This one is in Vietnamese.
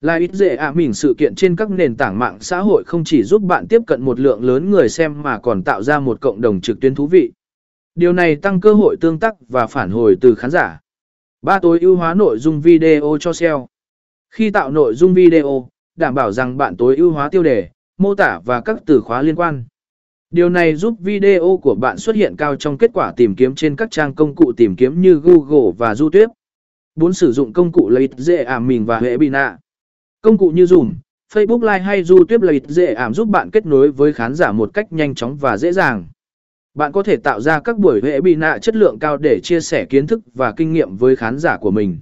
Lai ít dễ ạ mình sự kiện trên các nền tảng mạng xã hội không chỉ giúp bạn tiếp cận một lượng lớn người xem mà còn tạo ra một cộng đồng trực tuyến thú vị. Điều này tăng cơ hội tương tác và phản hồi từ khán giả. Ba tối ưu hóa nội dung video cho SEO. Khi tạo nội dung video, đảm bảo rằng bạn tối ưu hóa tiêu đề, mô tả và các từ khóa liên quan. Điều này giúp video của bạn xuất hiện cao trong kết quả tìm kiếm trên các trang công cụ tìm kiếm như Google và YouTube. 4. Sử dụng công cụ lợi dễ ảm mình và hệ. Công cụ như Zoom, Facebook Live hay YouTube là dễ ảm giúp bạn kết nối với khán giả một cách nhanh chóng và dễ dàng. Bạn có thể tạo ra các buổi hệ bị nạ chất lượng cao để chia sẻ kiến thức và kinh nghiệm với khán giả của mình.